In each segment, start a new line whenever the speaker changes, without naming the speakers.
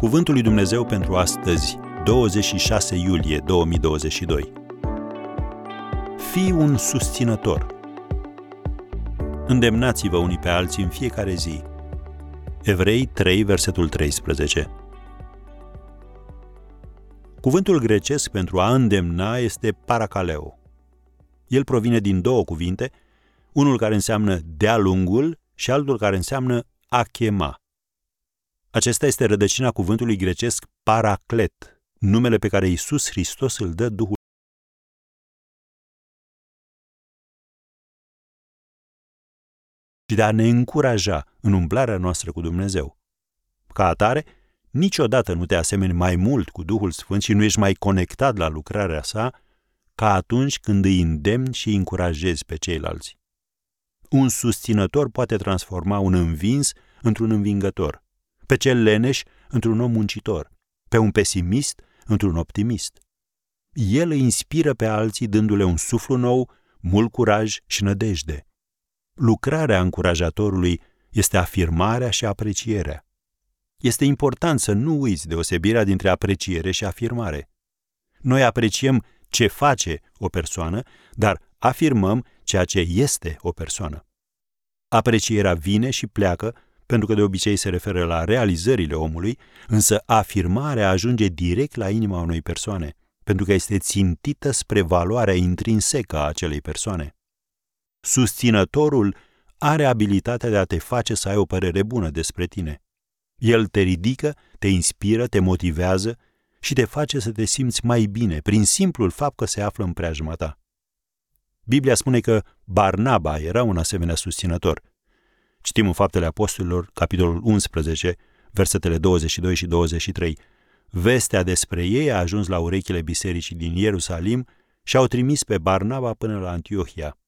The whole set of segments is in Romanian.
Cuvântul lui Dumnezeu pentru astăzi, 26 iulie 2022. Fii un susținător. Îndemnați-vă unii pe alții în fiecare zi. Evrei 3, versetul 13. Cuvântul grecesc pentru a îndemna este paracaleo. El provine din două cuvinte, unul care înseamnă de-a lungul și altul care înseamnă a chema. Acesta este rădăcina cuvântului grecesc paraclet, numele pe care Isus Hristos îl dă Duhul. și de a ne încuraja în umblarea noastră cu Dumnezeu. Ca atare, niciodată nu te asemeni mai mult cu Duhul Sfânt și nu ești mai conectat la lucrarea sa ca atunci când îi îndemni și îi încurajezi pe ceilalți. Un susținător poate transforma un învins într-un învingător pe cel leneș într-un om muncitor, pe un pesimist într-un optimist. El îi inspiră pe alții dându-le un suflu nou, mult curaj și nădejde. Lucrarea încurajatorului este afirmarea și aprecierea. Este important să nu uiți deosebirea dintre apreciere și afirmare. Noi apreciem ce face o persoană, dar afirmăm ceea ce este o persoană. Aprecierea vine și pleacă pentru că de obicei se referă la realizările omului, însă afirmarea ajunge direct la inima unei persoane, pentru că este țintită spre valoarea intrinsecă a acelei persoane. Susținătorul are abilitatea de a te face să ai o părere bună despre tine. El te ridică, te inspiră, te motivează și te face să te simți mai bine prin simplul fapt că se află în preajma ta. Biblia spune că Barnaba era un asemenea susținător – Citim în Faptele Apostolilor, capitolul 11, versetele 22 și 23. Vestea despre ei a ajuns la urechile bisericii din Ierusalim și au trimis pe Barnaba până la Antiohia.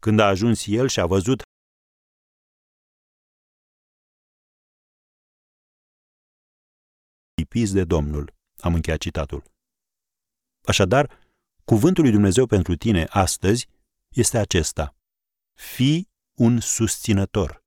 Când a ajuns el și a văzut lipis de Domnul. Am încheiat citatul. Așadar, cuvântul lui Dumnezeu pentru tine astăzi este acesta. Fii un susținător.